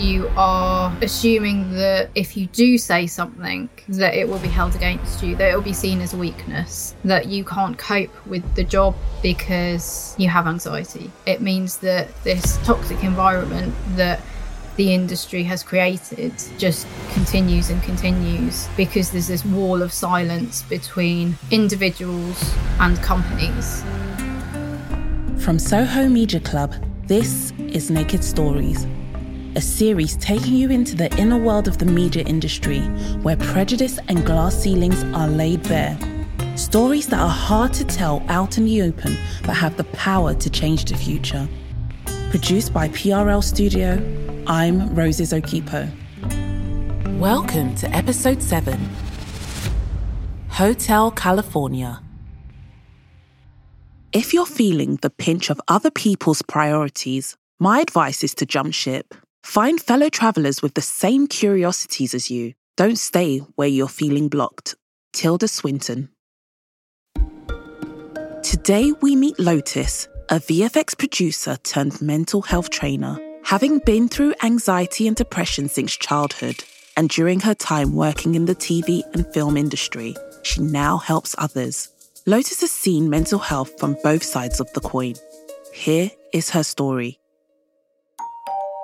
you are assuming that if you do say something, that it will be held against you, that it will be seen as weakness, that you can't cope with the job because you have anxiety. It means that this toxic environment that the industry has created just continues and continues because there's this wall of silence between individuals and companies. From Soho Media Club, this is Naked Stories, a series taking you into the inner world of the media industry where prejudice and glass ceilings are laid bare. Stories that are hard to tell out in the open but have the power to change the future. Produced by PRL Studio, I'm Roses Okipo. Welcome to episode 7 Hotel California. If you're feeling the pinch of other people's priorities, my advice is to jump ship. Find fellow travelers with the same curiosities as you. Don't stay where you're feeling blocked. Tilda Swinton. Today we meet Lotus, a VFX producer turned mental health trainer. Having been through anxiety and depression since childhood, and during her time working in the TV and film industry, she now helps others. Lotus has seen mental health from both sides of the coin. Here is her story.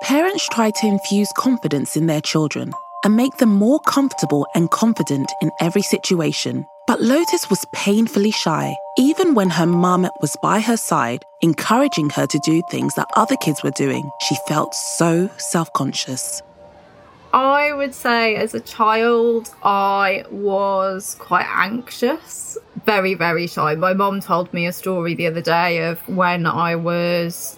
Parents try to infuse confidence in their children and make them more comfortable and confident in every situation. But Lotus was painfully shy, even when her mum was by her side, encouraging her to do things that other kids were doing. She felt so self conscious. I would say as a child, I was quite anxious, very, very shy. My mom told me a story the other day of when I was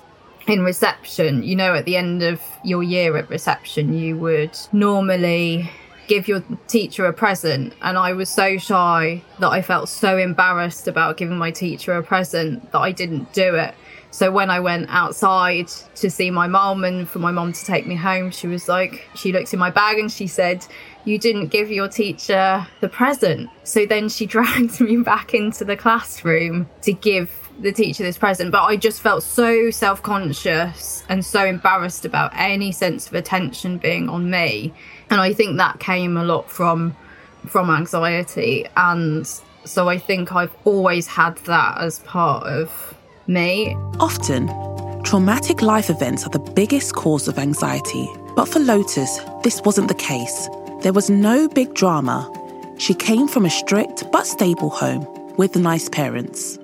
in reception. You know, at the end of your year at reception, you would normally give your teacher a present and I was so shy that I felt so embarrassed about giving my teacher a present that I didn't do it. So when I went outside to see my mom and for my mom to take me home, she was like, she looked in my bag and she said, You didn't give your teacher the present. So then she dragged me back into the classroom to give the teacher this present. But I just felt so self conscious and so embarrassed about any sense of attention being on me and I think that came a lot from from anxiety and so I think I've always had that as part of me. Often, traumatic life events are the biggest cause of anxiety. But for Lotus, this wasn't the case. There was no big drama. She came from a strict but stable home with nice parents.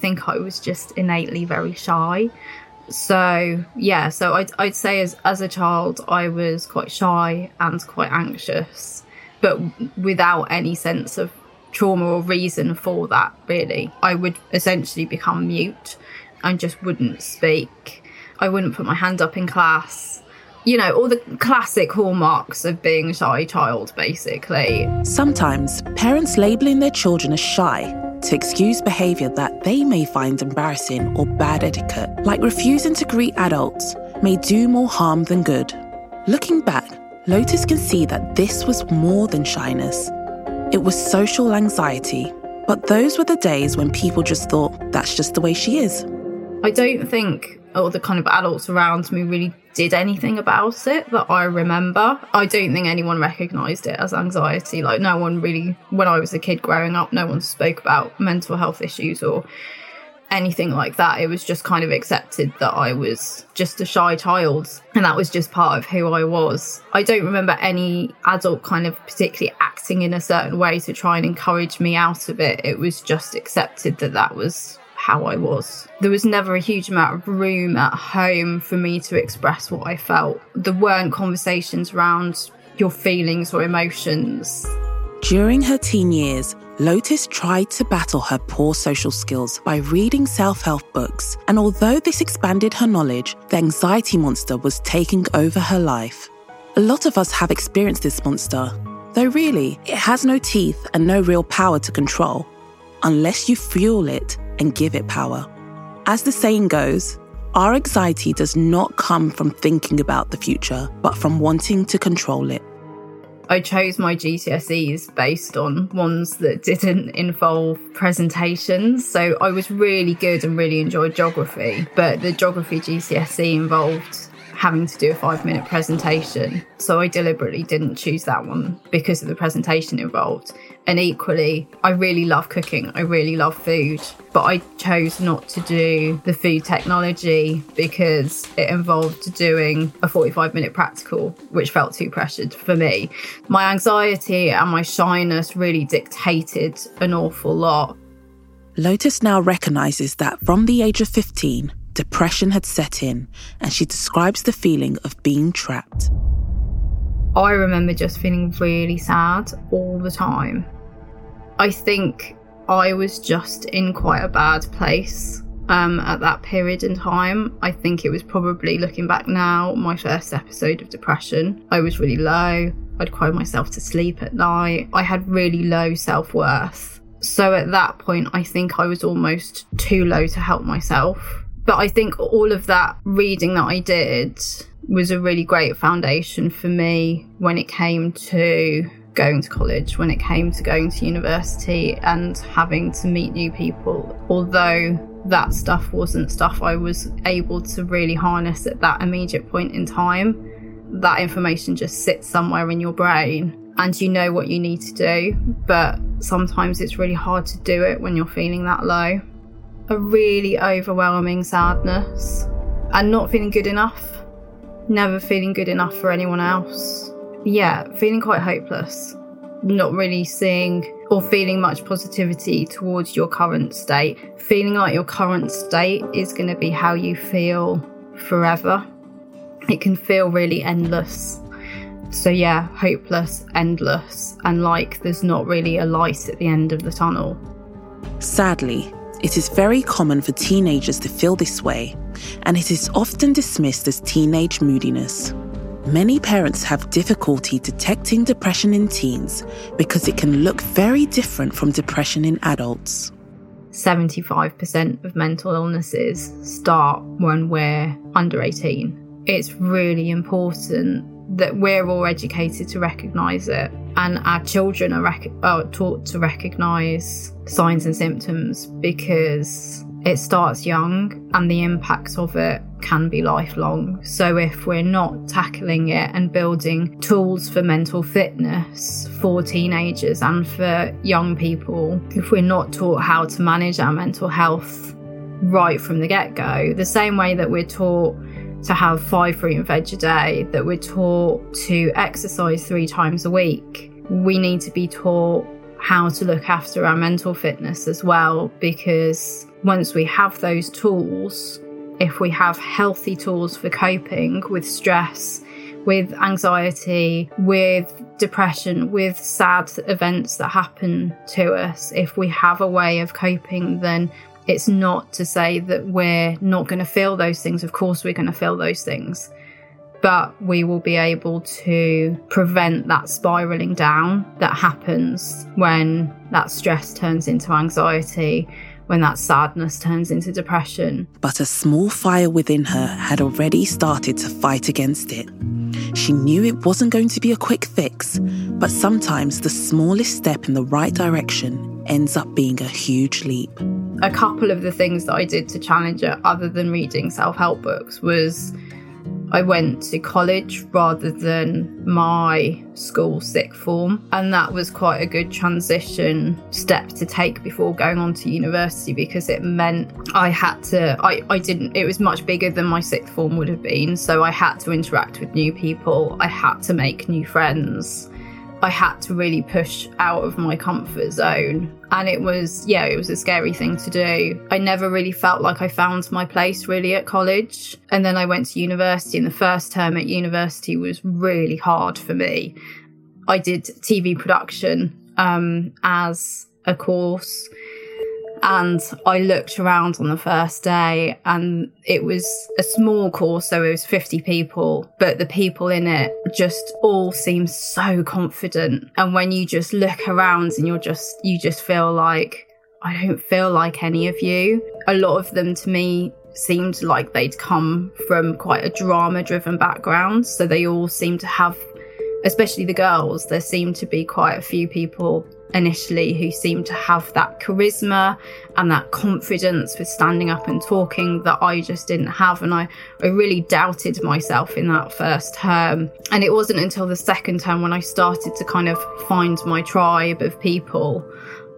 Think I was just innately very shy. So yeah so I'd, I'd say as, as a child i was quite shy and quite anxious but without any sense of trauma or reason for that really. I would essentially become mute and just wouldn't speak. I wouldn't put my hand up in class. You know all the classic hallmarks of being a shy child basically. Sometimes parents labeling their children as shy to excuse behaviour that they may find embarrassing or bad etiquette, like refusing to greet adults, may do more harm than good. Looking back, Lotus can see that this was more than shyness. It was social anxiety, but those were the days when people just thought that's just the way she is. I don't think or the kind of adults around me really did anything about it that I remember. I don't think anyone recognised it as anxiety. Like, no one really, when I was a kid growing up, no one spoke about mental health issues or anything like that. It was just kind of accepted that I was just a shy child and that was just part of who I was. I don't remember any adult kind of particularly acting in a certain way to try and encourage me out of it. It was just accepted that that was how I was. There was never a huge amount of room at home for me to express what I felt. There weren't conversations around your feelings or emotions. During her teen years, Lotus tried to battle her poor social skills by reading self help books, and although this expanded her knowledge, the anxiety monster was taking over her life. A lot of us have experienced this monster, though really, it has no teeth and no real power to control, unless you fuel it and give it power. As the saying goes, our anxiety does not come from thinking about the future, but from wanting to control it. I chose my GCSEs based on ones that didn't involve presentations. So I was really good and really enjoyed geography, but the geography GCSE involved having to do a five minute presentation. So I deliberately didn't choose that one because of the presentation involved. And equally, I really love cooking, I really love food, but I chose not to do the food technology because it involved doing a 45 minute practical, which felt too pressured for me. My anxiety and my shyness really dictated an awful lot. Lotus now recognises that from the age of 15, depression had set in, and she describes the feeling of being trapped. I remember just feeling really sad all the time. I think I was just in quite a bad place um, at that period in time. I think it was probably looking back now, my first episode of depression. I was really low. I'd cry myself to sleep at night. I had really low self worth. So at that point, I think I was almost too low to help myself. But I think all of that reading that I did was a really great foundation for me when it came to going to college, when it came to going to university and having to meet new people. Although that stuff wasn't stuff I was able to really harness at that immediate point in time, that information just sits somewhere in your brain and you know what you need to do. But sometimes it's really hard to do it when you're feeling that low. A really overwhelming sadness and not feeling good enough never feeling good enough for anyone else. Yeah, feeling quite hopeless. Not really seeing or feeling much positivity towards your current state. Feeling like your current state is going to be how you feel forever. It can feel really endless. So, yeah, hopeless, endless, and like there's not really a light at the end of the tunnel. Sadly, it is very common for teenagers to feel this way, and it is often dismissed as teenage moodiness. Many parents have difficulty detecting depression in teens because it can look very different from depression in adults. 75% of mental illnesses start when we're under 18. It's really important that we're all educated to recognise it and our children are, rec- are taught to recognise signs and symptoms because it starts young and the impact of it can be lifelong. So, if we're not tackling it and building tools for mental fitness for teenagers and for young people, if we're not taught how to manage our mental health right from the get go, the same way that we're taught to have five fruit and veg a day, that we're taught to exercise three times a week. We need to be taught how to look after our mental fitness as well, because once we have those tools, if we have healthy tools for coping with stress, with anxiety, with depression, with sad events that happen to us, if we have a way of coping, then it's not to say that we're not going to feel those things. Of course, we're going to feel those things. But we will be able to prevent that spiraling down that happens when that stress turns into anxiety, when that sadness turns into depression. But a small fire within her had already started to fight against it. She knew it wasn't going to be a quick fix, but sometimes the smallest step in the right direction ends up being a huge leap a couple of the things that I did to challenge it, other than reading self help books, was I went to college rather than my school sixth form. And that was quite a good transition step to take before going on to university because it meant I had to, I, I didn't, it was much bigger than my sixth form would have been. So I had to interact with new people, I had to make new friends. I had to really push out of my comfort zone. And it was, yeah, it was a scary thing to do. I never really felt like I found my place really at college. And then I went to university, and the first term at university was really hard for me. I did TV production um, as a course and I looked around on the first day, and it was a small course, so it was 50 people, but the people in it just all seemed so confident. And when you just look around and you're just, you just feel like, I don't feel like any of you. A lot of them to me seemed like they'd come from quite a drama driven background. So they all seemed to have, especially the girls, there seemed to be quite a few people initially who seemed to have that charisma and that confidence with standing up and talking that I just didn't have. And I, I really doubted myself in that first term. And it wasn't until the second term when I started to kind of find my tribe of people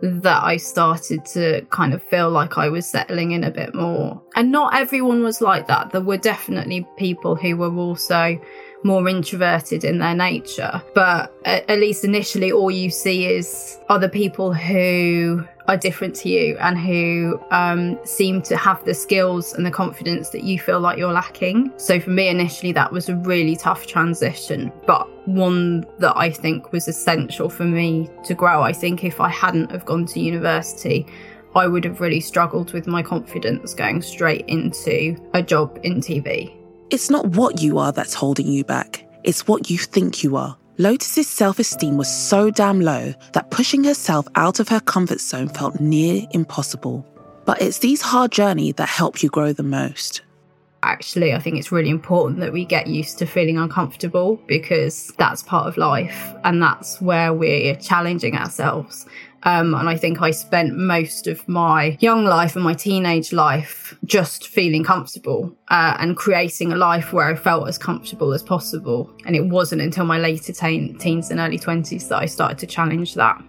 that I started to kind of feel like I was settling in a bit more. And not everyone was like that. There were definitely people who were also more introverted in their nature. But at, at least initially, all you see is other people who are different to you and who um, seem to have the skills and the confidence that you feel like you're lacking. So for me, initially, that was a really tough transition, but one that I think was essential for me to grow. I think if I hadn't have gone to university, I would have really struggled with my confidence going straight into a job in TV. It's not what you are that's holding you back, it's what you think you are. Lotus's self esteem was so damn low that pushing herself out of her comfort zone felt near impossible. But it's these hard journeys that help you grow the most. Actually, I think it's really important that we get used to feeling uncomfortable because that's part of life and that's where we're challenging ourselves. Um, and I think I spent most of my young life and my teenage life just feeling comfortable uh, and creating a life where I felt as comfortable as possible. And it wasn't until my later teen- teens and early 20s that I started to challenge that.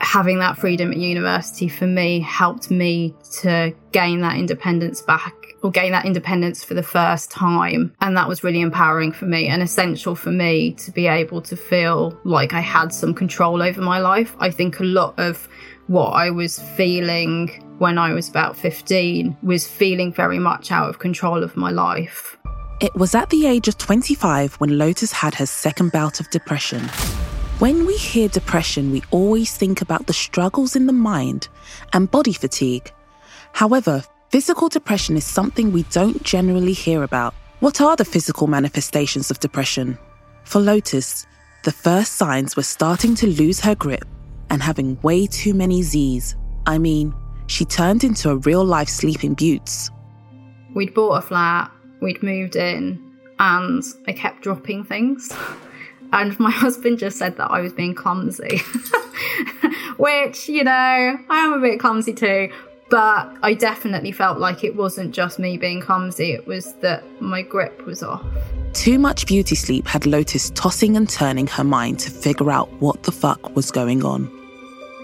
Having that freedom at university for me helped me to gain that independence back or gain that independence for the first time. And that was really empowering for me and essential for me to be able to feel like I had some control over my life. I think a lot of what I was feeling when I was about 15 was feeling very much out of control of my life. It was at the age of 25 when Lotus had her second bout of depression. When we hear depression, we always think about the struggles in the mind and body fatigue. However, Physical depression is something we don't generally hear about. What are the physical manifestations of depression? For Lotus, the first signs were starting to lose her grip and having way too many Z's. I mean, she turned into a real life sleeping beauts. We'd bought a flat, we'd moved in, and I kept dropping things. And my husband just said that I was being clumsy. Which, you know, I am a bit clumsy too, but I definitely felt like it wasn't just me being clumsy, it was that my grip was off. Too much beauty sleep had Lotus tossing and turning her mind to figure out what the fuck was going on.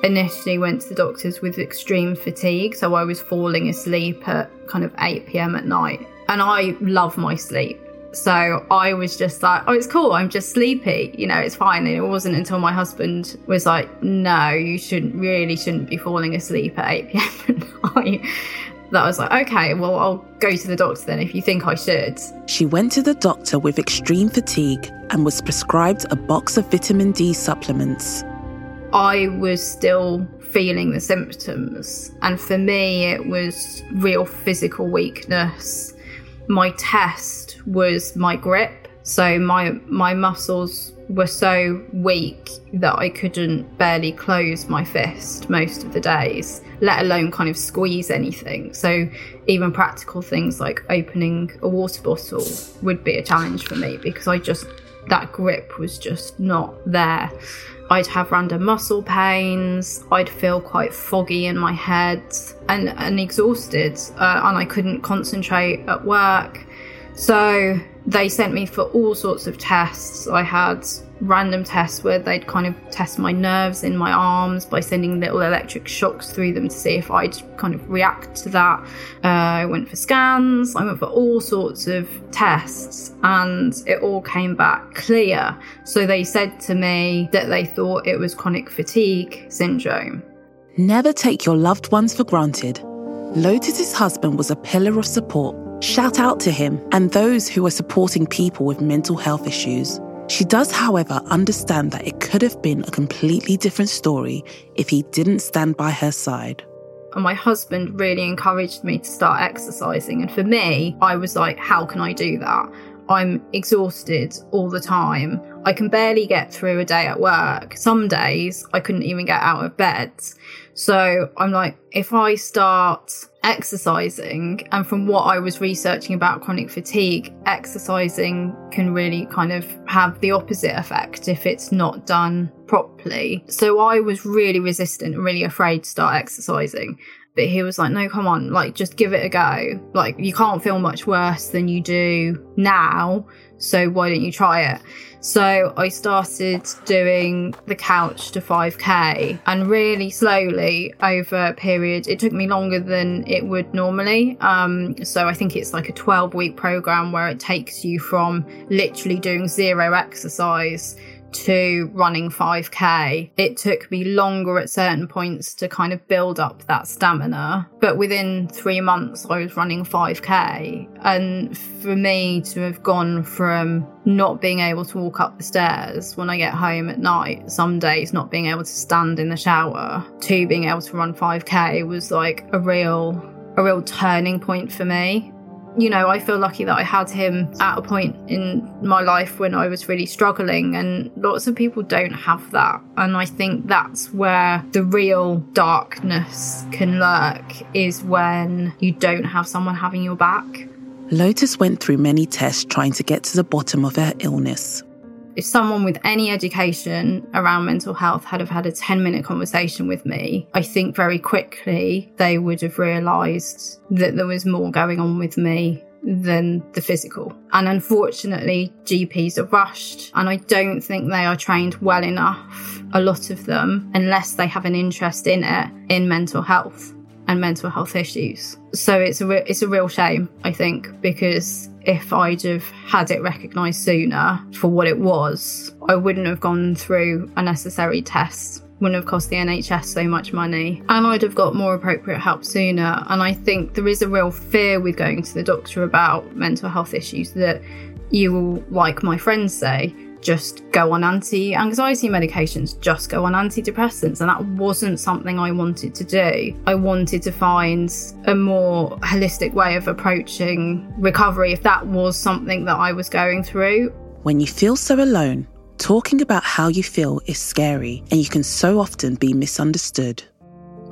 Initially went to the doctors with extreme fatigue, so I was falling asleep at kind of 8 pm at night. And I love my sleep. So I was just like, oh, it's cool. I'm just sleepy. You know, it's fine. And it wasn't until my husband was like, no, you shouldn't really shouldn't be falling asleep at 8 p.m. at night. That I was like, okay, well, I'll go to the doctor then if you think I should. She went to the doctor with extreme fatigue and was prescribed a box of vitamin D supplements. I was still feeling the symptoms. And for me, it was real physical weakness. My test was my grip. So my my muscles were so weak that I couldn't barely close my fist most of the days, let alone kind of squeeze anything. So even practical things like opening a water bottle would be a challenge for me because I just that grip was just not there. I'd have random muscle pains. I'd feel quite foggy in my head and, and exhausted, uh, and I couldn't concentrate at work. So they sent me for all sorts of tests. I had random tests where they'd kind of test my nerves in my arms by sending little electric shocks through them to see if I'd kind of react to that. Uh, I went for scans, I went for all sorts of tests, and it all came back clear. So they said to me that they thought it was chronic fatigue syndrome. Never take your loved ones for granted. Lotus's husband was a pillar of support Shout out to him and those who are supporting people with mental health issues. She does, however, understand that it could have been a completely different story if he didn't stand by her side. And my husband really encouraged me to start exercising. And for me, I was like, how can I do that? I'm exhausted all the time. I can barely get through a day at work. Some days I couldn't even get out of bed. So I'm like, if I start exercising, and from what I was researching about chronic fatigue, exercising can really kind of have the opposite effect if it's not done properly. So I was really resistant and really afraid to start exercising. But he was like, no, come on, like, just give it a go. Like, you can't feel much worse than you do now. So why don't you try it? So I started doing the couch to 5k and really slowly over a period. It took me longer than it would normally. Um, so I think it's like a 12 week program where it takes you from literally doing zero exercise to running 5k, it took me longer at certain points to kind of build up that stamina. But within three months, I was running 5k. And for me to have gone from not being able to walk up the stairs when I get home at night, some days not being able to stand in the shower, to being able to run 5k was like a real a real turning point for me you know, I feel lucky that I had him at a point in my life when I was really struggling, and lots of people don't have that. And I think that's where the real darkness can lurk is when you don't have someone having your back. Lotus went through many tests trying to get to the bottom of her illness if someone with any education around mental health had have had a 10 minute conversation with me, I think very quickly they would have realised that there was more going on with me than the physical. And unfortunately, GPs are rushed, and I don't think they are trained well enough, a lot of them, unless they have an interest in it, in mental health and mental health issues. So it's a re- it's a real shame, I think, because if I'd have had it recognised sooner for what it was, I wouldn't have gone through unnecessary tests. Wouldn't have cost the NHS so much money, and I'd have got more appropriate help sooner. And I think there is a real fear with going to the doctor about mental health issues that you will, like my friends say, just go on anti anxiety medications, just go on antidepressants. And that wasn't something I wanted to do. I wanted to find a more holistic way of approaching recovery if that was something that I was going through. When you feel so alone, talking about how you feel is scary and you can so often be misunderstood.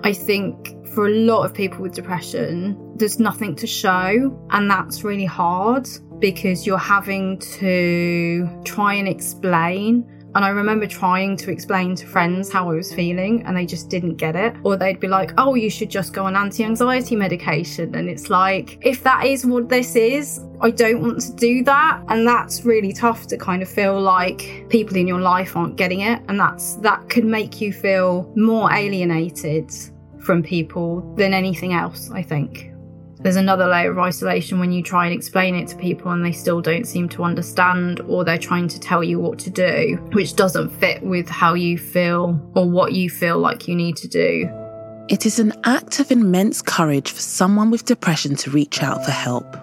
I think for a lot of people with depression, there's nothing to show, and that's really hard because you're having to try and explain. And I remember trying to explain to friends how I was feeling, and they just didn't get it. Or they'd be like, oh, you should just go on anti anxiety medication. And it's like, if that is what this is, I don't want to do that. And that's really tough to kind of feel like people in your life aren't getting it. And that's that could make you feel more alienated from people than anything else, I think. There's another layer of isolation when you try and explain it to people and they still don't seem to understand or they're trying to tell you what to do, which doesn't fit with how you feel or what you feel like you need to do. It is an act of immense courage for someone with depression to reach out for help.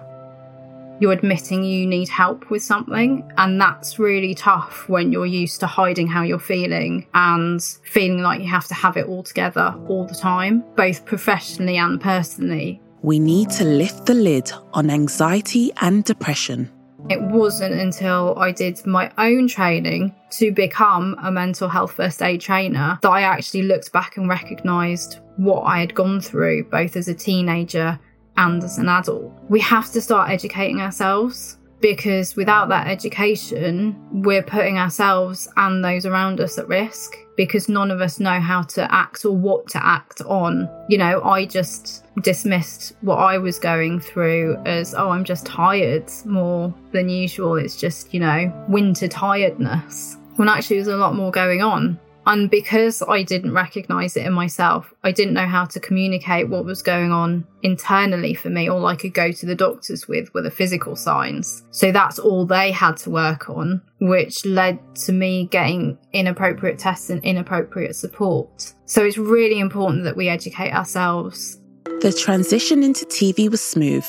You're admitting you need help with something, and that's really tough when you're used to hiding how you're feeling and feeling like you have to have it all together all the time, both professionally and personally we need to lift the lid on anxiety and depression. It wasn't until I did my own training to become a mental health first aid trainer that I actually looked back and recognised what I had gone through, both as a teenager and as an adult. We have to start educating ourselves because without that education, we're putting ourselves and those around us at risk because none of us know how to act or what to act on. You know, I just dismissed what I was going through as, oh, I'm just tired more than usual. It's just, you know, winter tiredness. When actually there's a lot more going on. And because I didn't recognize it in myself, I didn't know how to communicate what was going on internally for me. All I could go to the doctors with were the physical signs. So that's all they had to work on, which led to me getting inappropriate tests and inappropriate support. So it's really important that we educate ourselves. The transition into TV was smooth.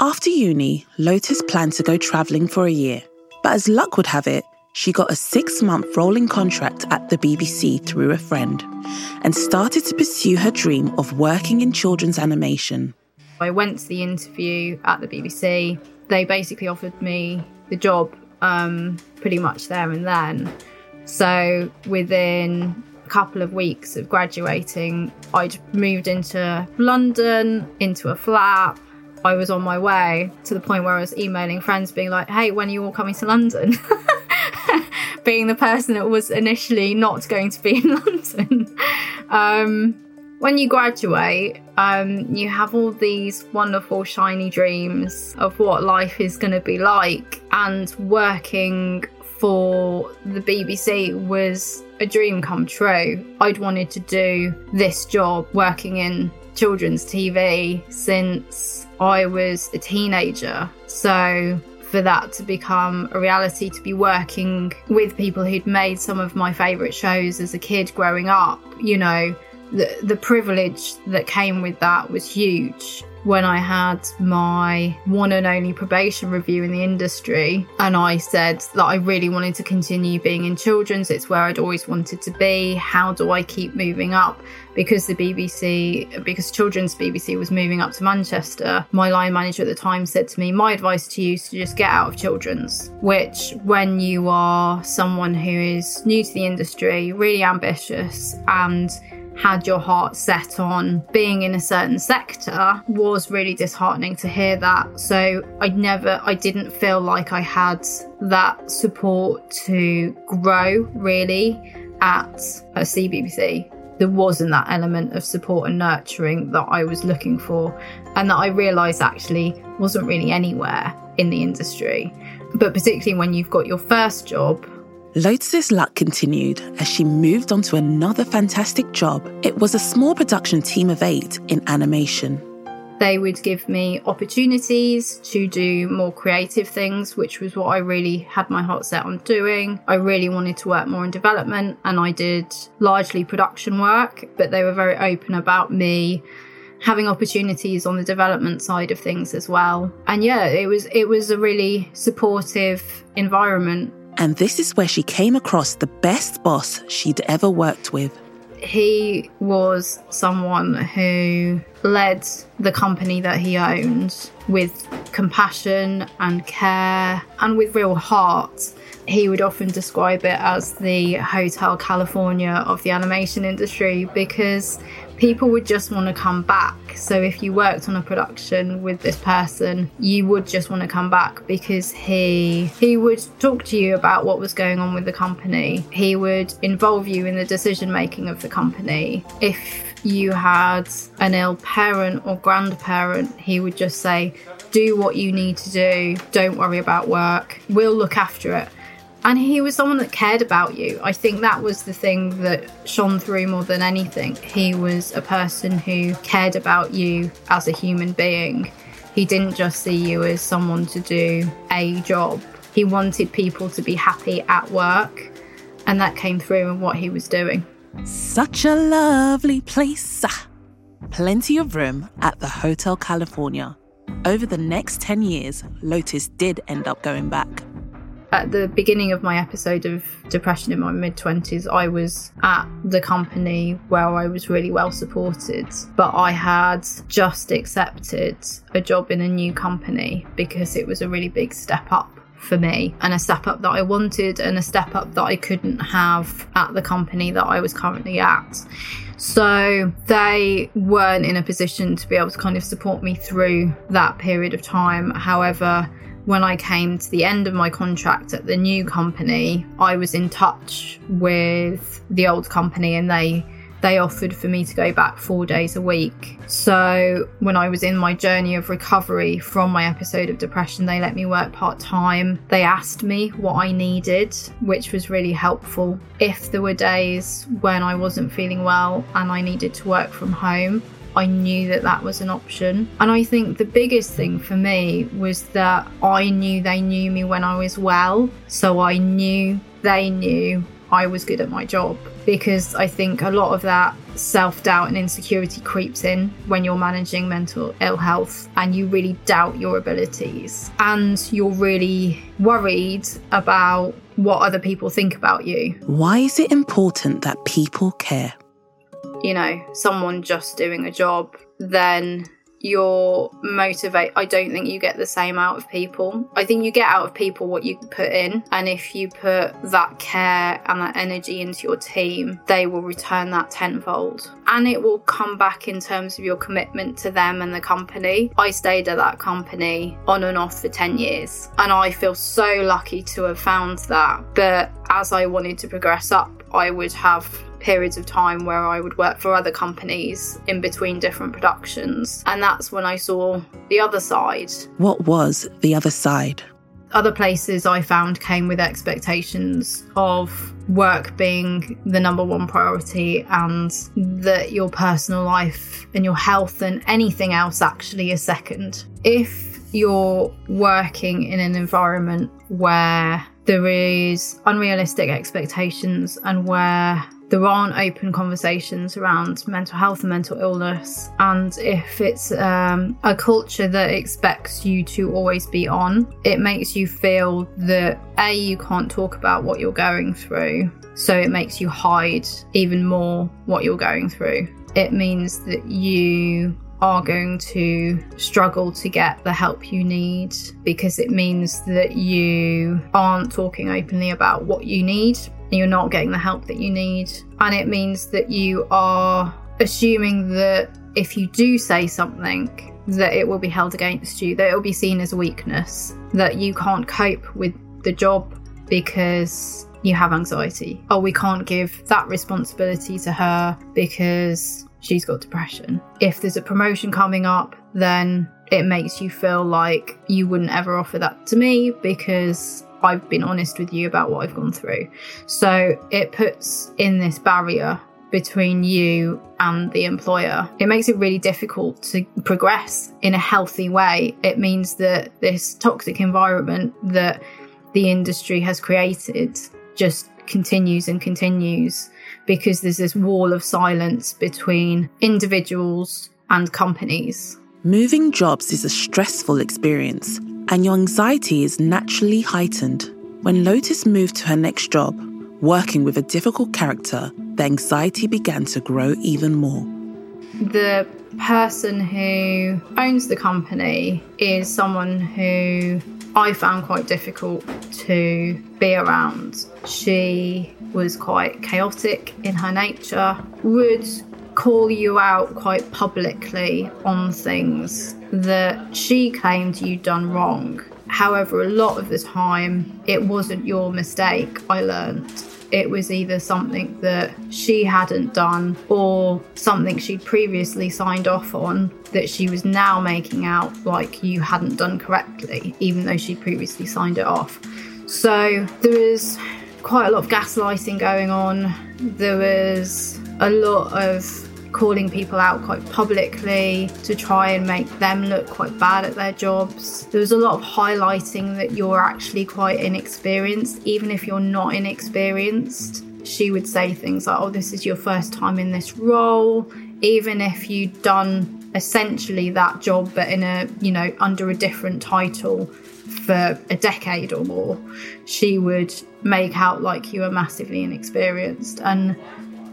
After uni, Lotus planned to go travelling for a year. But as luck would have it, she got a six month rolling contract at the BBC through a friend and started to pursue her dream of working in children's animation. I went to the interview at the BBC. They basically offered me the job um, pretty much there and then. So within a couple of weeks of graduating, I'd moved into London, into a flat. I was on my way to the point where I was emailing friends, being like, hey, when are you all coming to London? being the person that was initially not going to be in London. Um, when you graduate, um, you have all these wonderful, shiny dreams of what life is going to be like, and working for the BBC was a dream come true. I'd wanted to do this job working in children's TV since I was a teenager. So for that to become a reality, to be working with people who'd made some of my favourite shows as a kid growing up, you know, the, the privilege that came with that was huge when I had my one and only probation review in the industry. And I said that I really wanted to continue being in children's, it's where I'd always wanted to be. How do I keep moving up? Because the BBC, because children's BBC was moving up to Manchester, my line manager at the time said to me, My advice to you is to just get out of children's, which, when you are someone who is new to the industry, really ambitious, and had your heart set on being in a certain sector was really disheartening to hear that. So I never, I didn't feel like I had that support to grow really at a CBBC. There wasn't that element of support and nurturing that I was looking for, and that I realised actually wasn't really anywhere in the industry. But particularly when you've got your first job Lotus's luck continued as she moved on to another fantastic job. It was a small production team of eight in animation. They would give me opportunities to do more creative things, which was what I really had my heart set on doing. I really wanted to work more in development, and I did largely production work, but they were very open about me having opportunities on the development side of things as well. And yeah, it was it was a really supportive environment and this is where she came across the best boss she'd ever worked with. He was someone who led the company that he owned with compassion and care and with real heart. He would often describe it as the Hotel California of the animation industry because people would just want to come back. So if you worked on a production with this person, you would just want to come back because he he would talk to you about what was going on with the company. He would involve you in the decision making of the company. If you had an ill parent or grandparent, he would just say, "Do what you need to do. Don't worry about work. We'll look after it." And he was someone that cared about you. I think that was the thing that shone through more than anything. He was a person who cared about you as a human being. He didn't just see you as someone to do a job. He wanted people to be happy at work, and that came through in what he was doing. Such a lovely place. Plenty of room at the Hotel California. Over the next 10 years, Lotus did end up going back at the beginning of my episode of depression in my mid 20s, I was at the company where I was really well supported, but I had just accepted a job in a new company because it was a really big step up for me and a step up that I wanted and a step up that I couldn't have at the company that I was currently at. So they weren't in a position to be able to kind of support me through that period of time. However, when I came to the end of my contract at the new company, I was in touch with the old company and they they offered for me to go back 4 days a week. So, when I was in my journey of recovery from my episode of depression, they let me work part-time. They asked me what I needed, which was really helpful. If there were days when I wasn't feeling well and I needed to work from home, I knew that that was an option. And I think the biggest thing for me was that I knew they knew me when I was well. So I knew they knew I was good at my job. Because I think a lot of that self doubt and insecurity creeps in when you're managing mental ill health and you really doubt your abilities. And you're really worried about what other people think about you. Why is it important that people care? You know, someone just doing a job, then you're motivate I don't think you get the same out of people. I think you get out of people what you put in and if you put that care and that energy into your team, they will return that tenfold. And it will come back in terms of your commitment to them and the company. I stayed at that company on and off for 10 years and I feel so lucky to have found that. But as I wanted to progress up, I would have periods of time where I would work for other companies in between different productions. And that's when I saw the other side. What was the other side? Other places I found came with expectations of work being the number one priority and that your personal life and your health and anything else actually is second. If you're working in an environment where there is unrealistic expectations and where there aren't open conversations around mental health and mental illness. And if it's um, a culture that expects you to always be on, it makes you feel that A, you can't talk about what you're going through. So it makes you hide even more what you're going through. It means that you are going to struggle to get the help you need because it means that you aren't talking openly about what you need. You're not getting the help that you need. And it means that you are assuming that if you do say something, that it will be held against you, that it will be seen as a weakness, that you can't cope with the job because you have anxiety. Or we can't give that responsibility to her because she's got depression. If there's a promotion coming up, then it makes you feel like you wouldn't ever offer that to me because I've been honest with you about what I've gone through. So it puts in this barrier between you and the employer. It makes it really difficult to progress in a healthy way. It means that this toxic environment that the industry has created just continues and continues because there's this wall of silence between individuals and companies. Moving jobs is a stressful experience, and your anxiety is naturally heightened. When Lotus moved to her next job, working with a difficult character, the anxiety began to grow even more. The person who owns the company is someone who I found quite difficult to be around. She was quite chaotic in her nature, would call you out quite publicly on things that she claimed you'd done wrong. However, a lot of the time, it wasn't your mistake, I learned. It was either something that she hadn't done or something she'd previously signed off on that she was now making out like you hadn't done correctly, even though she'd previously signed it off. So there was quite a lot of gaslighting going on. There was a lot of calling people out quite publicly to try and make them look quite bad at their jobs. There was a lot of highlighting that you're actually quite inexperienced, even if you're not inexperienced. She would say things like, Oh, this is your first time in this role, even if you'd done essentially that job but in a you know under a different title for a decade or more she would make out like you were massively inexperienced and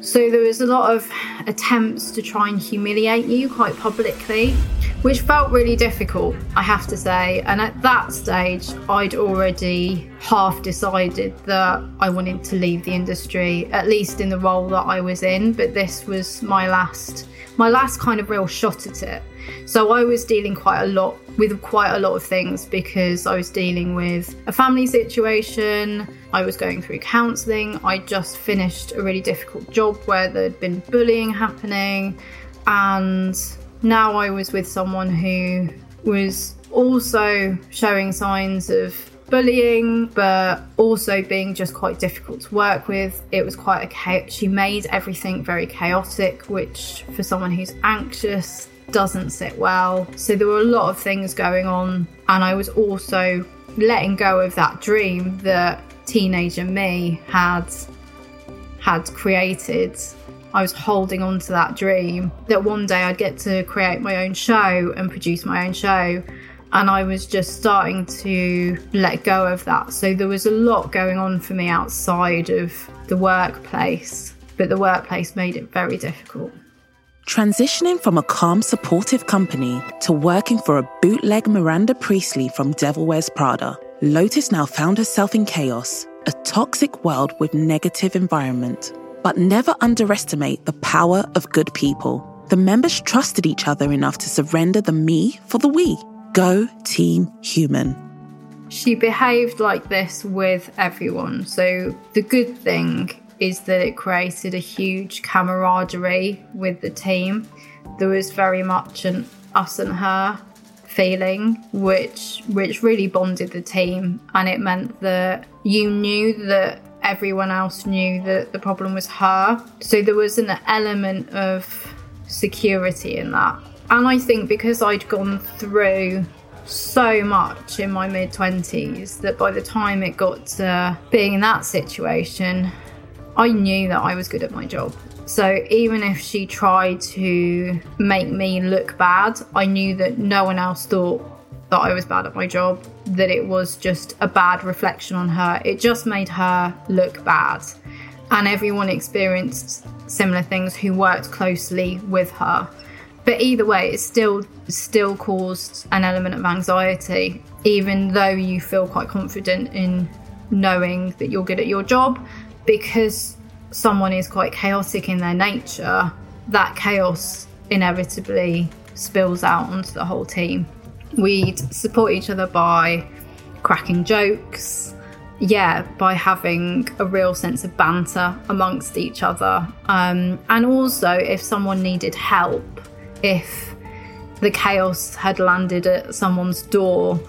so there was a lot of attempts to try and humiliate you quite publicly, which felt really difficult, I have to say. And at that stage, I'd already half decided that I wanted to leave the industry, at least in the role that I was in. But this was my last, my last kind of real shot at it. So I was dealing quite a lot with quite a lot of things because I was dealing with a family situation, I was going through counselling, I just finished a really difficult job where there'd been bullying happening, and now I was with someone who was also showing signs of bullying, but also being just quite difficult to work with. It was quite a chaos. She made everything very chaotic, which for someone who's anxious doesn't sit well. So there were a lot of things going on, and I was also letting go of that dream that teenager me had had created. I was holding on to that dream that one day I'd get to create my own show and produce my own show. And I was just starting to let go of that. So there was a lot going on for me outside of the workplace, but the workplace made it very difficult. Transitioning from a calm, supportive company to working for a bootleg Miranda Priestly from Devil Wears Prada, Lotus now found herself in chaos, a toxic world with negative environment. But never underestimate the power of good people. The members trusted each other enough to surrender the me for the we. Go Team Human. She behaved like this with everyone. So the good thing is that it created a huge camaraderie with the team. There was very much an us and her feeling which which really bonded the team and it meant that you knew that everyone else knew that the problem was her. So there was an element of security in that. And I think because I'd gone through so much in my mid 20s that by the time it got to being in that situation, I knew that I was good at my job. So even if she tried to make me look bad, I knew that no one else thought that I was bad at my job, that it was just a bad reflection on her. It just made her look bad. And everyone experienced similar things who worked closely with her. But either way, it still still caused an element of anxiety, even though you feel quite confident in knowing that you're good at your job because someone is quite chaotic in their nature, that chaos inevitably spills out onto the whole team. We'd support each other by cracking jokes, yeah, by having a real sense of banter amongst each other. Um, and also, if someone needed help, if the chaos had landed at someone's door,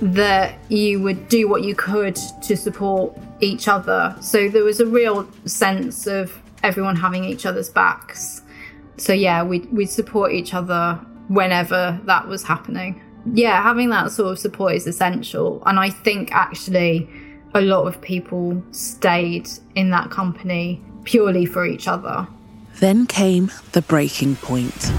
that you would do what you could to support each other. So there was a real sense of everyone having each other's backs. So yeah, we'd, we'd support each other whenever that was happening. Yeah, having that sort of support is essential. And I think actually a lot of people stayed in that company purely for each other. Then came the breaking point.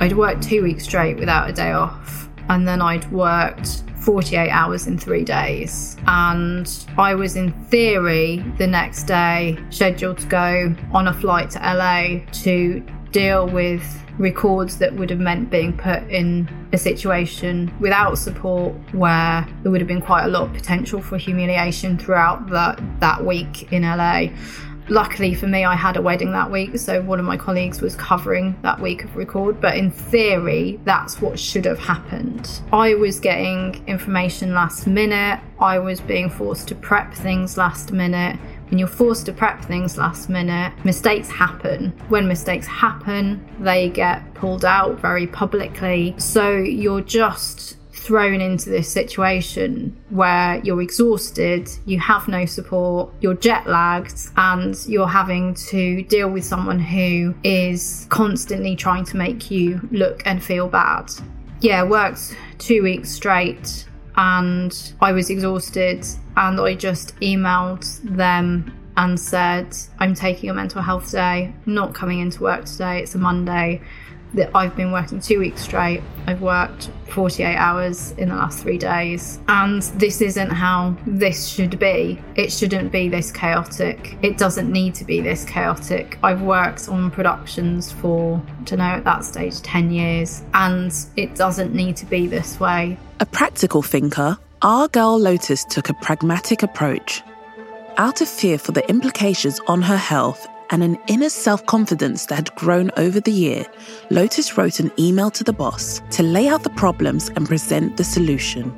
I'd worked two weeks straight without a day off, and then I'd worked 48 hours in three days. And I was, in theory, the next day scheduled to go on a flight to LA to deal with records that would have meant being put in a situation without support where there would have been quite a lot of potential for humiliation throughout that, that week in LA. Luckily for me, I had a wedding that week, so one of my colleagues was covering that week of record. But in theory, that's what should have happened. I was getting information last minute, I was being forced to prep things last minute. When you're forced to prep things last minute, mistakes happen. When mistakes happen, they get pulled out very publicly. So you're just thrown into this situation where you're exhausted, you have no support, you're jet lagged, and you're having to deal with someone who is constantly trying to make you look and feel bad. Yeah, worked two weeks straight and I was exhausted and I just emailed them and said, I'm taking a mental health day, not coming into work today, it's a Monday that I've been working two weeks straight. I've worked 48 hours in the last three days. And this isn't how this should be. It shouldn't be this chaotic. It doesn't need to be this chaotic. I've worked on productions for, to know at that stage, 10 years, and it doesn't need to be this way. A practical thinker, our girl Lotus took a pragmatic approach. Out of fear for the implications on her health and an inner self confidence that had grown over the year, Lotus wrote an email to the boss to lay out the problems and present the solution.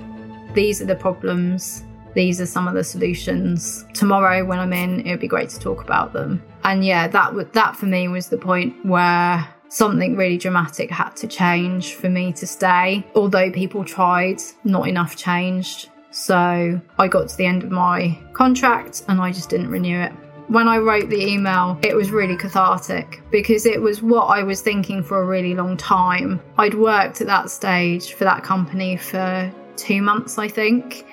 These are the problems. These are some of the solutions. Tomorrow, when I'm in, it would be great to talk about them. And yeah, that w- that for me was the point where something really dramatic had to change for me to stay. Although people tried, not enough changed. So I got to the end of my contract and I just didn't renew it when I wrote the email, it was really cathartic because it was what I was thinking for a really long time. I'd worked at that stage for that company for two months, I think.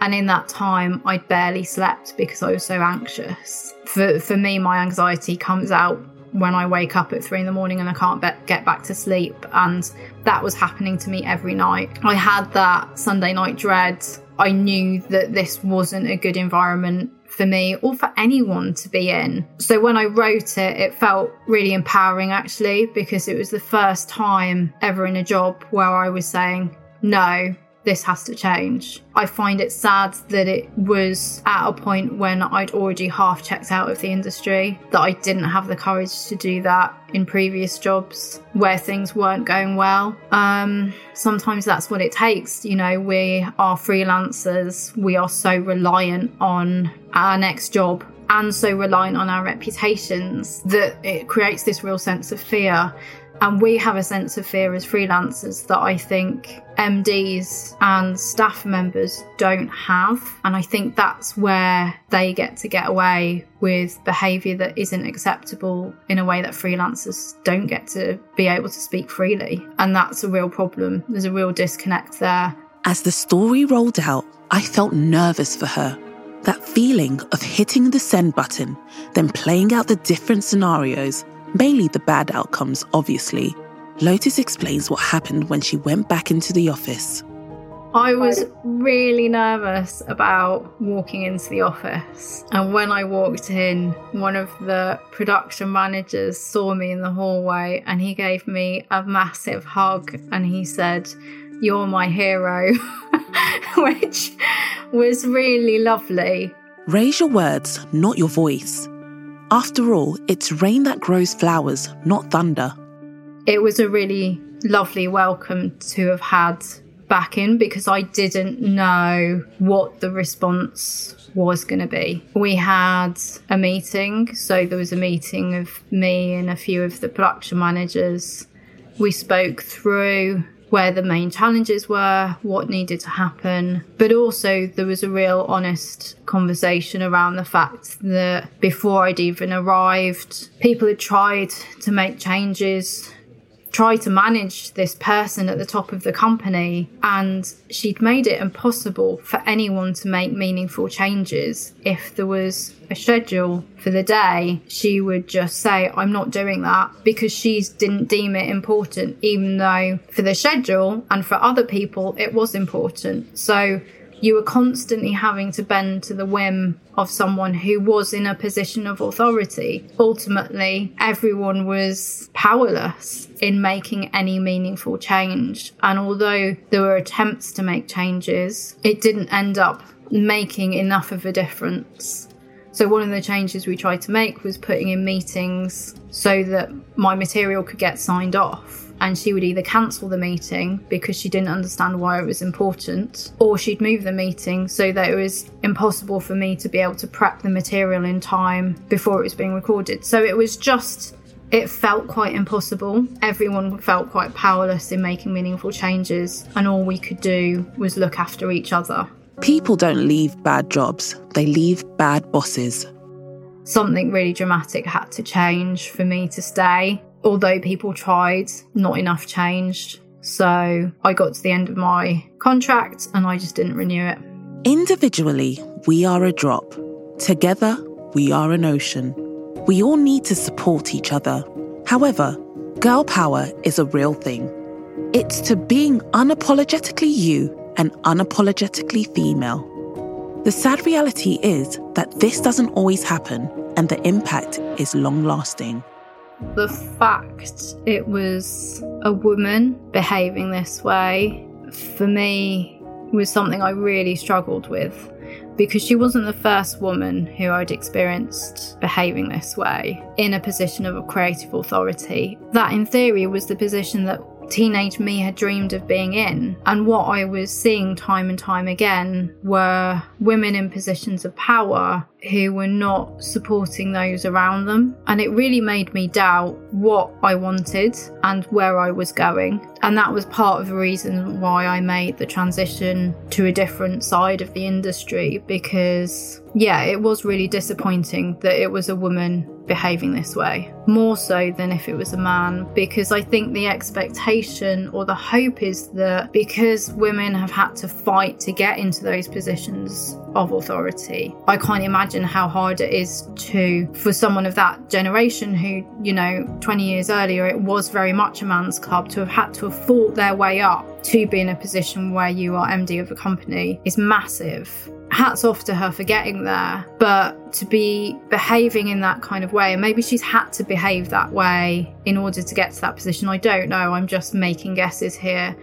And in that time, I'd barely slept because I was so anxious. For, for me, my anxiety comes out when I wake up at three in the morning and I can't be- get back to sleep. And that was happening to me every night. I had that Sunday night dread. I knew that this wasn't a good environment for me or for anyone to be in. So when I wrote it, it felt really empowering actually because it was the first time ever in a job where I was saying, no, this has to change. I find it sad that it was at a point when I'd already half checked out of the industry, that I didn't have the courage to do that in previous jobs where things weren't going well. Um, sometimes that's what it takes. You know, we are freelancers, we are so reliant on our next job and so reliant on our reputations that it creates this real sense of fear. And we have a sense of fear as freelancers that I think MDs and staff members don't have. And I think that's where they get to get away with behaviour that isn't acceptable in a way that freelancers don't get to be able to speak freely. And that's a real problem. There's a real disconnect there. As the story rolled out, I felt nervous for her. That feeling of hitting the send button, then playing out the different scenarios mainly the bad outcomes, obviously. Lotus explains what happened when she went back into the office. I was really nervous about walking into the office. And when I walked in, one of the production managers saw me in the hallway and he gave me a massive hug and he said, You're my hero, which was really lovely. Raise your words, not your voice. After all, it's rain that grows flowers, not thunder. It was a really lovely welcome to have had back in because I didn't know what the response was going to be. We had a meeting, so there was a meeting of me and a few of the production managers. We spoke through where the main challenges were, what needed to happen. But also, there was a real honest conversation around the fact that before I'd even arrived, people had tried to make changes try to manage this person at the top of the company and she'd made it impossible for anyone to make meaningful changes. If there was a schedule for the day she would just say i'm not doing that because she didn't deem it important even though for the schedule and for other people it was important. So you were constantly having to bend to the whim of someone who was in a position of authority. Ultimately, everyone was powerless in making any meaningful change. And although there were attempts to make changes, it didn't end up making enough of a difference. So, one of the changes we tried to make was putting in meetings so that my material could get signed off and she would either cancel the meeting because she didn't understand why it was important, or she'd move the meeting so that it was impossible for me to be able to prep the material in time before it was being recorded. So it was just it felt quite impossible. Everyone felt quite powerless in making meaningful changes, and all we could do was look after each other. People don't leave bad jobs, they leave bad bosses. Something really dramatic had to change for me to stay although people tried, not enough changed. So I got to the end of my contract and I just didn't renew it. Individually, we are a drop. Together, we are an ocean. We all need to support each other. However, girl power is a real thing. It's to being unapologetically you and unapologetically female. The sad reality is that this doesn't always happen and the impact is long lasting the fact it was a woman behaving this way for me was something I really struggled with because she wasn't the first woman who I'd experienced behaving this way in a position of creative authority. That, in theory, was the position that teenage me had dreamed of being in. And what I was seeing time and time again were women in positions of power who were not supporting those around them. And it really made me doubt what I wanted and where I was going. And that was part of the reason why I made the transition to a different side of the industry because, yeah, it was really disappointing that it was a woman behaving this way, more so than if it was a man, because I think the expectation or the hope is that because women have had to fight to get into those positions of authority, I can't imagine how hard it is to, for someone of that generation who, you know, 20 years earlier, it was very much a man's club, to have had to have fought their way up to be in a position where you are MD of a company is massive hats off to her for getting there. But to be behaving in that kind of way, and maybe she's had to behave that way in order to get to that position, I don't know. I'm just making guesses here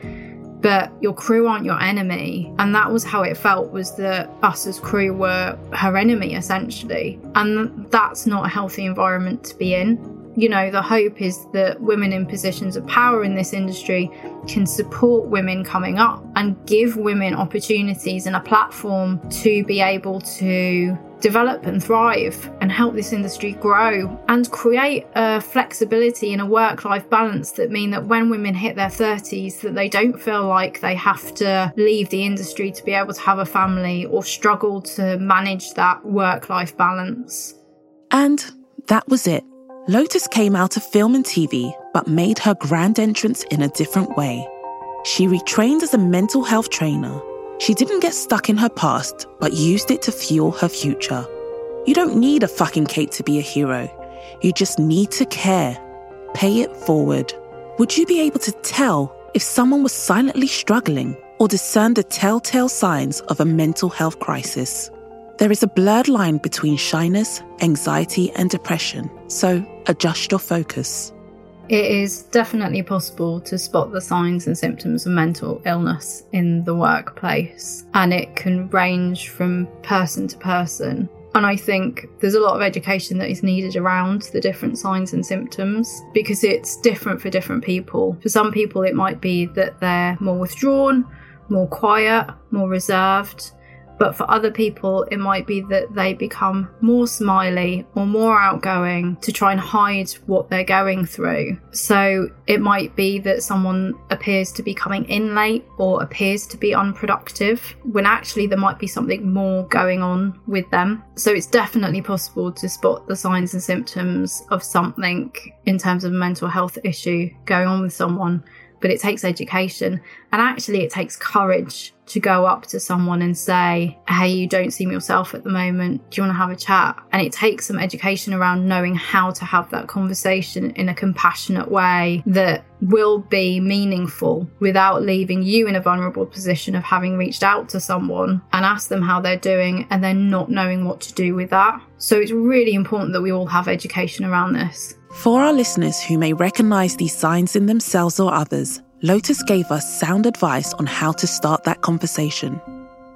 but your crew aren't your enemy. And that was how it felt was that us as crew were her enemy essentially. And that's not a healthy environment to be in. You know the hope is that women in positions of power in this industry can support women coming up and give women opportunities and a platform to be able to develop and thrive and help this industry grow and create a flexibility and a work life balance that mean that when women hit their 30s that they don't feel like they have to leave the industry to be able to have a family or struggle to manage that work life balance. And that was it. Lotus came out of film and tv but made her grand entrance in a different way. She retrained as a mental health trainer she didn't get stuck in her past, but used it to fuel her future. You don't need a fucking cape to be a hero. You just need to care. Pay it forward. Would you be able to tell if someone was silently struggling or discern the telltale signs of a mental health crisis? There is a blurred line between shyness, anxiety, and depression, so adjust your focus. It is definitely possible to spot the signs and symptoms of mental illness in the workplace, and it can range from person to person. And I think there's a lot of education that is needed around the different signs and symptoms because it's different for different people. For some people, it might be that they're more withdrawn, more quiet, more reserved. But for other people, it might be that they become more smiley or more outgoing to try and hide what they're going through. So it might be that someone appears to be coming in late or appears to be unproductive when actually there might be something more going on with them. So it's definitely possible to spot the signs and symptoms of something in terms of a mental health issue going on with someone but it takes education and actually it takes courage to go up to someone and say, Hey, you don't seem yourself at the moment. Do you want to have a chat? And it takes some education around knowing how to have that conversation in a compassionate way that will be meaningful without leaving you in a vulnerable position of having reached out to someone and asked them how they're doing and then not knowing what to do with that. So it's really important that we all have education around this. For our listeners who may recognize these signs in themselves or others, Lotus gave us sound advice on how to start that conversation.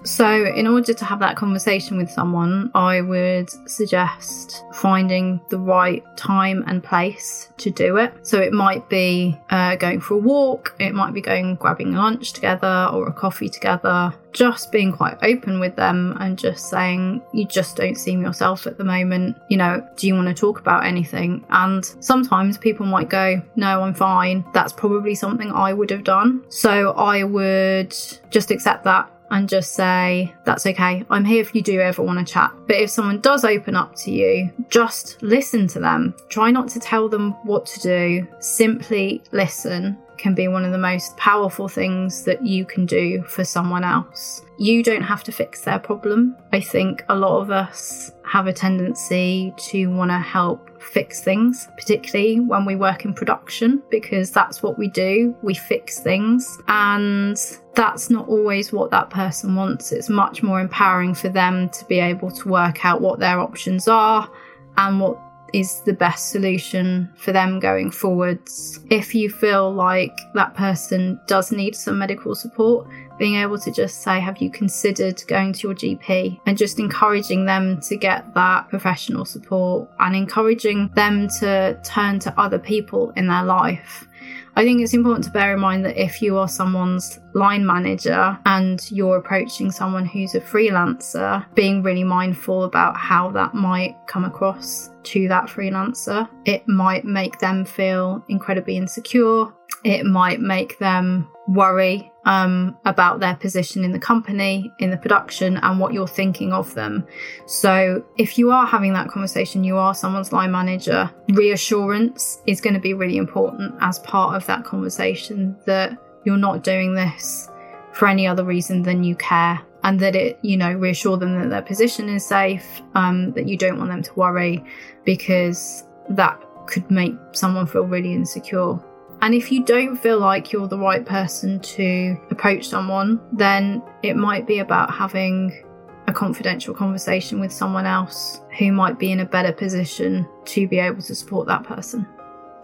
So, in order to have that conversation with someone, I would suggest finding the right time and place to do it. So, it might be uh, going for a walk, it might be going grabbing lunch together or a coffee together, just being quite open with them and just saying, You just don't seem yourself at the moment. You know, do you want to talk about anything? And sometimes people might go, No, I'm fine. That's probably something I would have done. So, I would just accept that and just say, That's okay. I'm here if you do ever want to chat. But if someone does open up to you, just listen to them. Try not to tell them what to do. Simply listen can be one of the most powerful things that you can do for someone else. You don't have to fix their problem. I think a lot of us have a tendency to want to help fix things, particularly when we work in production, because that's what we do. We fix things. And that's not always what that person wants. It's much more empowering for them to be able to work out what their options are and what is the best solution for them going forwards. If you feel like that person does need some medical support, being able to just say, Have you considered going to your GP? And just encouraging them to get that professional support and encouraging them to turn to other people in their life. I think it's important to bear in mind that if you are someone's line manager and you're approaching someone who's a freelancer, being really mindful about how that might come across to that freelancer. It might make them feel incredibly insecure. It might make them worry um, about their position in the company, in the production, and what you're thinking of them. So, if you are having that conversation, you are someone's line manager, reassurance is going to be really important as part of that conversation that you're not doing this for any other reason than you care and that it you know reassure them that their position is safe um, that you don't want them to worry because that could make someone feel really insecure and if you don't feel like you're the right person to approach someone, then it might be about having a confidential conversation with someone else who might be in a better position to be able to support that person.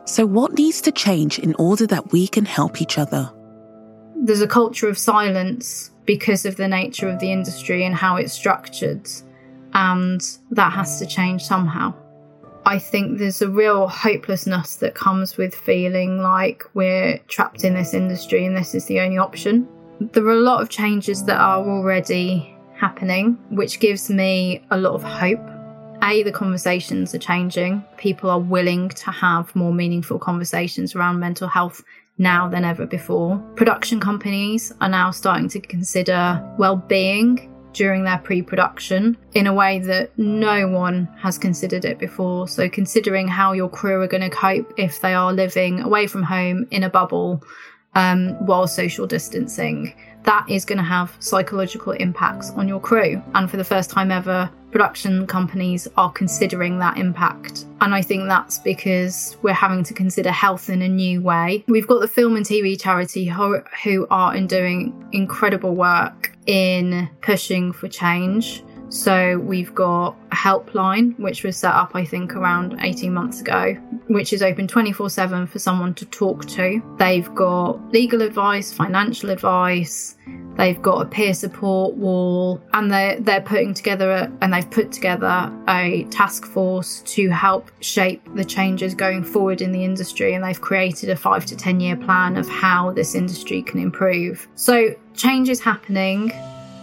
So, what needs to change in order that we can help each other? There's a culture of silence because of the nature of the industry and how it's structured, and that has to change somehow. I think there's a real hopelessness that comes with feeling like we're trapped in this industry and this is the only option. There are a lot of changes that are already happening, which gives me a lot of hope. A, the conversations are changing. People are willing to have more meaningful conversations around mental health now than ever before. Production companies are now starting to consider well being during their pre production in a way that no one has considered it before. So, considering how your crew are going to cope if they are living away from home in a bubble um, while social distancing, that is going to have psychological impacts on your crew. And for the first time ever, production companies are considering that impact. And I think that's because we're having to consider health in a new way. We've got the film and TV charity who, who are doing incredible work in pushing for change. So we've got a helpline, which was set up, I think, around 18 months ago, which is open 24 7 for someone to talk to. They've got legal advice, financial advice, they've got a peer support wall, and they're, they're putting together a, and they've put together a task force to help shape the changes going forward in the industry. And they've created a five to 10 year plan of how this industry can improve. So change is happening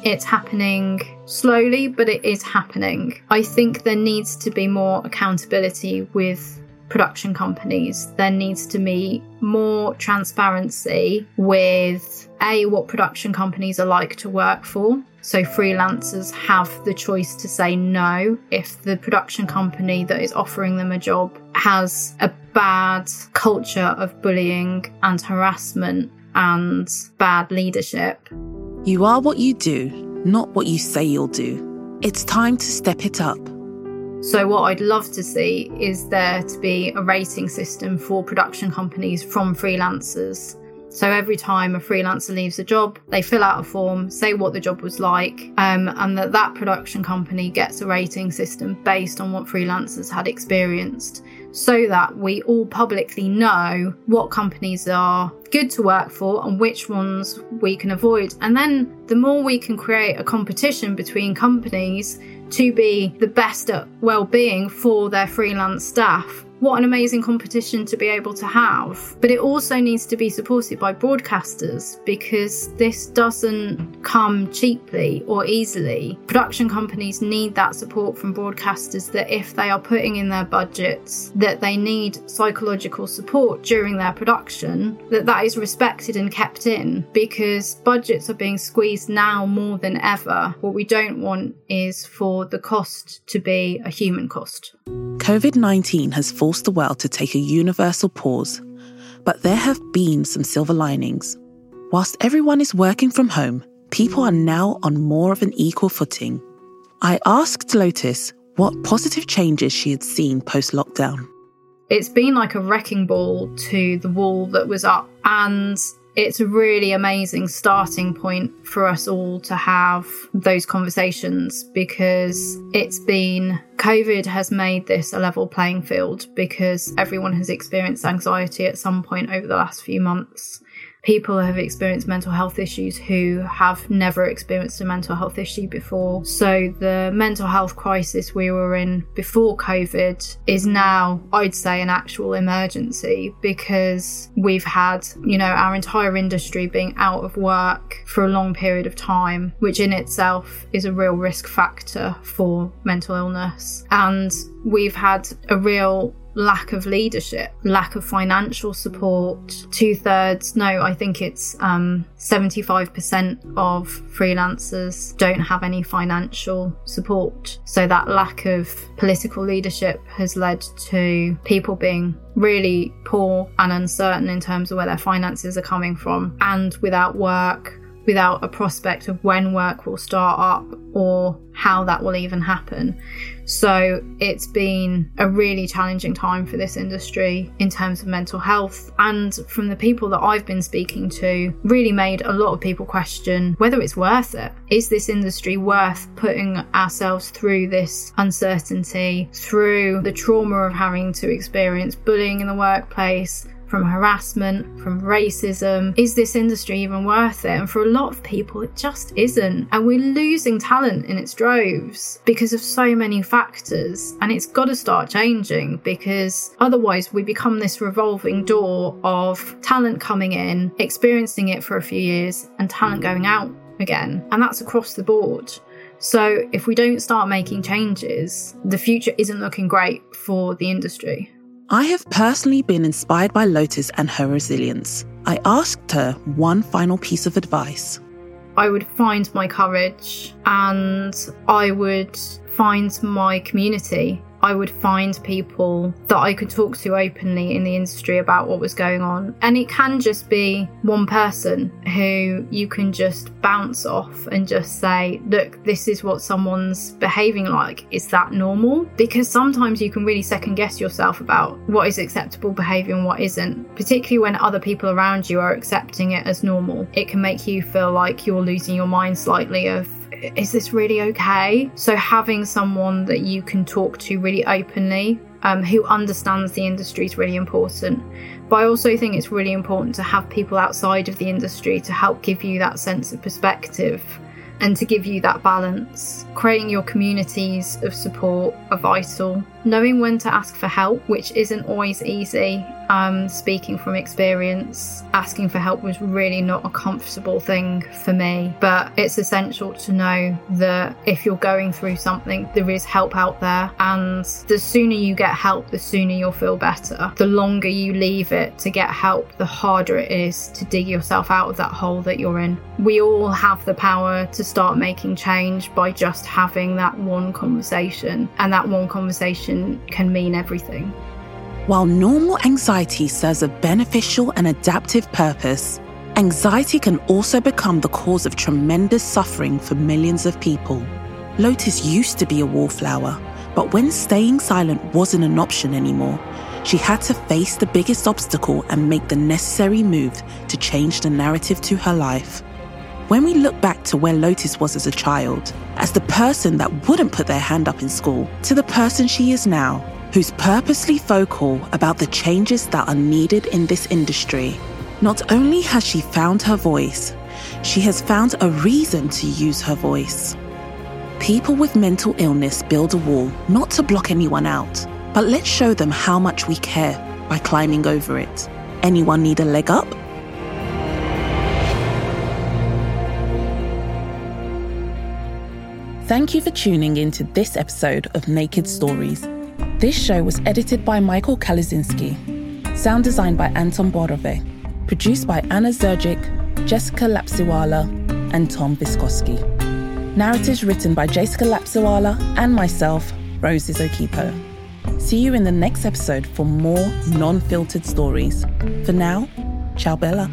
it's happening slowly, but it is happening. I think there needs to be more accountability with production companies. There needs to be more transparency with A, what production companies are like to work for. So freelancers have the choice to say no if the production company that is offering them a job has a bad culture of bullying and harassment and bad leadership. You are what you do, not what you say you'll do. It's time to step it up. So, what I'd love to see is there to be a rating system for production companies from freelancers. So, every time a freelancer leaves a job, they fill out a form, say what the job was like, um, and that that production company gets a rating system based on what freelancers had experienced so that we all publicly know what companies are good to work for and which ones we can avoid. And then the more we can create a competition between companies to be the best at well-being for their freelance staff what an amazing competition to be able to have. But it also needs to be supported by broadcasters because this doesn't come cheaply or easily. Production companies need that support from broadcasters that if they are putting in their budgets that they need psychological support during their production, that that is respected and kept in because budgets are being squeezed now more than ever. What we don't want is for the cost to be a human cost. COVID 19 has forced the world to take a universal pause, but there have been some silver linings. Whilst everyone is working from home, people are now on more of an equal footing. I asked Lotus what positive changes she had seen post lockdown. It's been like a wrecking ball to the wall that was up, and it's a really amazing starting point for us all to have those conversations because it's been COVID has made this a level playing field because everyone has experienced anxiety at some point over the last few months people have experienced mental health issues who have never experienced a mental health issue before. So the mental health crisis we were in before COVID is now, I'd say, an actual emergency because we've had, you know, our entire industry being out of work for a long period of time, which in itself is a real risk factor for mental illness. And we've had a real lack of leadership, lack of financial support. Two thirds, no, I think it's um, 75% of freelancers don't have any financial support. So that lack of political leadership has led to people being really poor and uncertain in terms of where their finances are coming from and without work without a prospect of when work will start up or how that will even happen. So it's been a really challenging time for this industry in terms of mental health. And from the people that I've been speaking to, really made a lot of people question whether it's worth it. Is this industry worth putting ourselves through this uncertainty, through the trauma of having to experience bullying in the workplace? From harassment, from racism. Is this industry even worth it? And for a lot of people, it just isn't. And we're losing talent in its droves because of so many factors. And it's got to start changing because otherwise we become this revolving door of talent coming in, experiencing it for a few years, and talent going out again. And that's across the board. So, if we don't start making changes, the future isn't looking great for the industry. I have personally been inspired by Lotus and her resilience. I asked her one final piece of advice. I would find my courage and I would find my community I would find people that I could talk to openly in the industry about what was going on. And it can just be one person who you can just bounce off and just say, look, this is what someone's behaving like. Is that normal? Because sometimes you can really second guess yourself about what is acceptable behavior and what isn't, particularly when other people around you are accepting it as normal. It can make you feel like you're losing your mind slightly of is this really okay? So, having someone that you can talk to really openly, um, who understands the industry, is really important. But I also think it's really important to have people outside of the industry to help give you that sense of perspective and to give you that balance. Creating your communities of support are vital. Knowing when to ask for help, which isn't always easy, um, speaking from experience, asking for help was really not a comfortable thing for me. But it's essential to know that if you're going through something, there is help out there. And the sooner you get help, the sooner you'll feel better. The longer you leave it to get help, the harder it is to dig yourself out of that hole that you're in. We all have the power to start making change by just having that one conversation. And that one conversation can mean everything. While normal anxiety serves a beneficial and adaptive purpose, anxiety can also become the cause of tremendous suffering for millions of people. Lotus used to be a wallflower, but when staying silent wasn't an option anymore, she had to face the biggest obstacle and make the necessary move to change the narrative to her life. When we look back to where Lotus was as a child, as the person that wouldn't put their hand up in school, to the person she is now, who's purposely vocal about the changes that are needed in this industry. Not only has she found her voice, she has found a reason to use her voice. People with mental illness build a wall not to block anyone out, but let's show them how much we care by climbing over it. Anyone need a leg up? Thank you for tuning in to this episode of Naked Stories. This show was edited by Michael Kalizinski, sound designed by Anton Borove, produced by Anna Zergic, Jessica Lapsiwala, and Tom Viskoski. Narratives written by Jessica Lapsiwala and myself, Roses Okipo. See you in the next episode for more non filtered stories. For now, ciao Bella.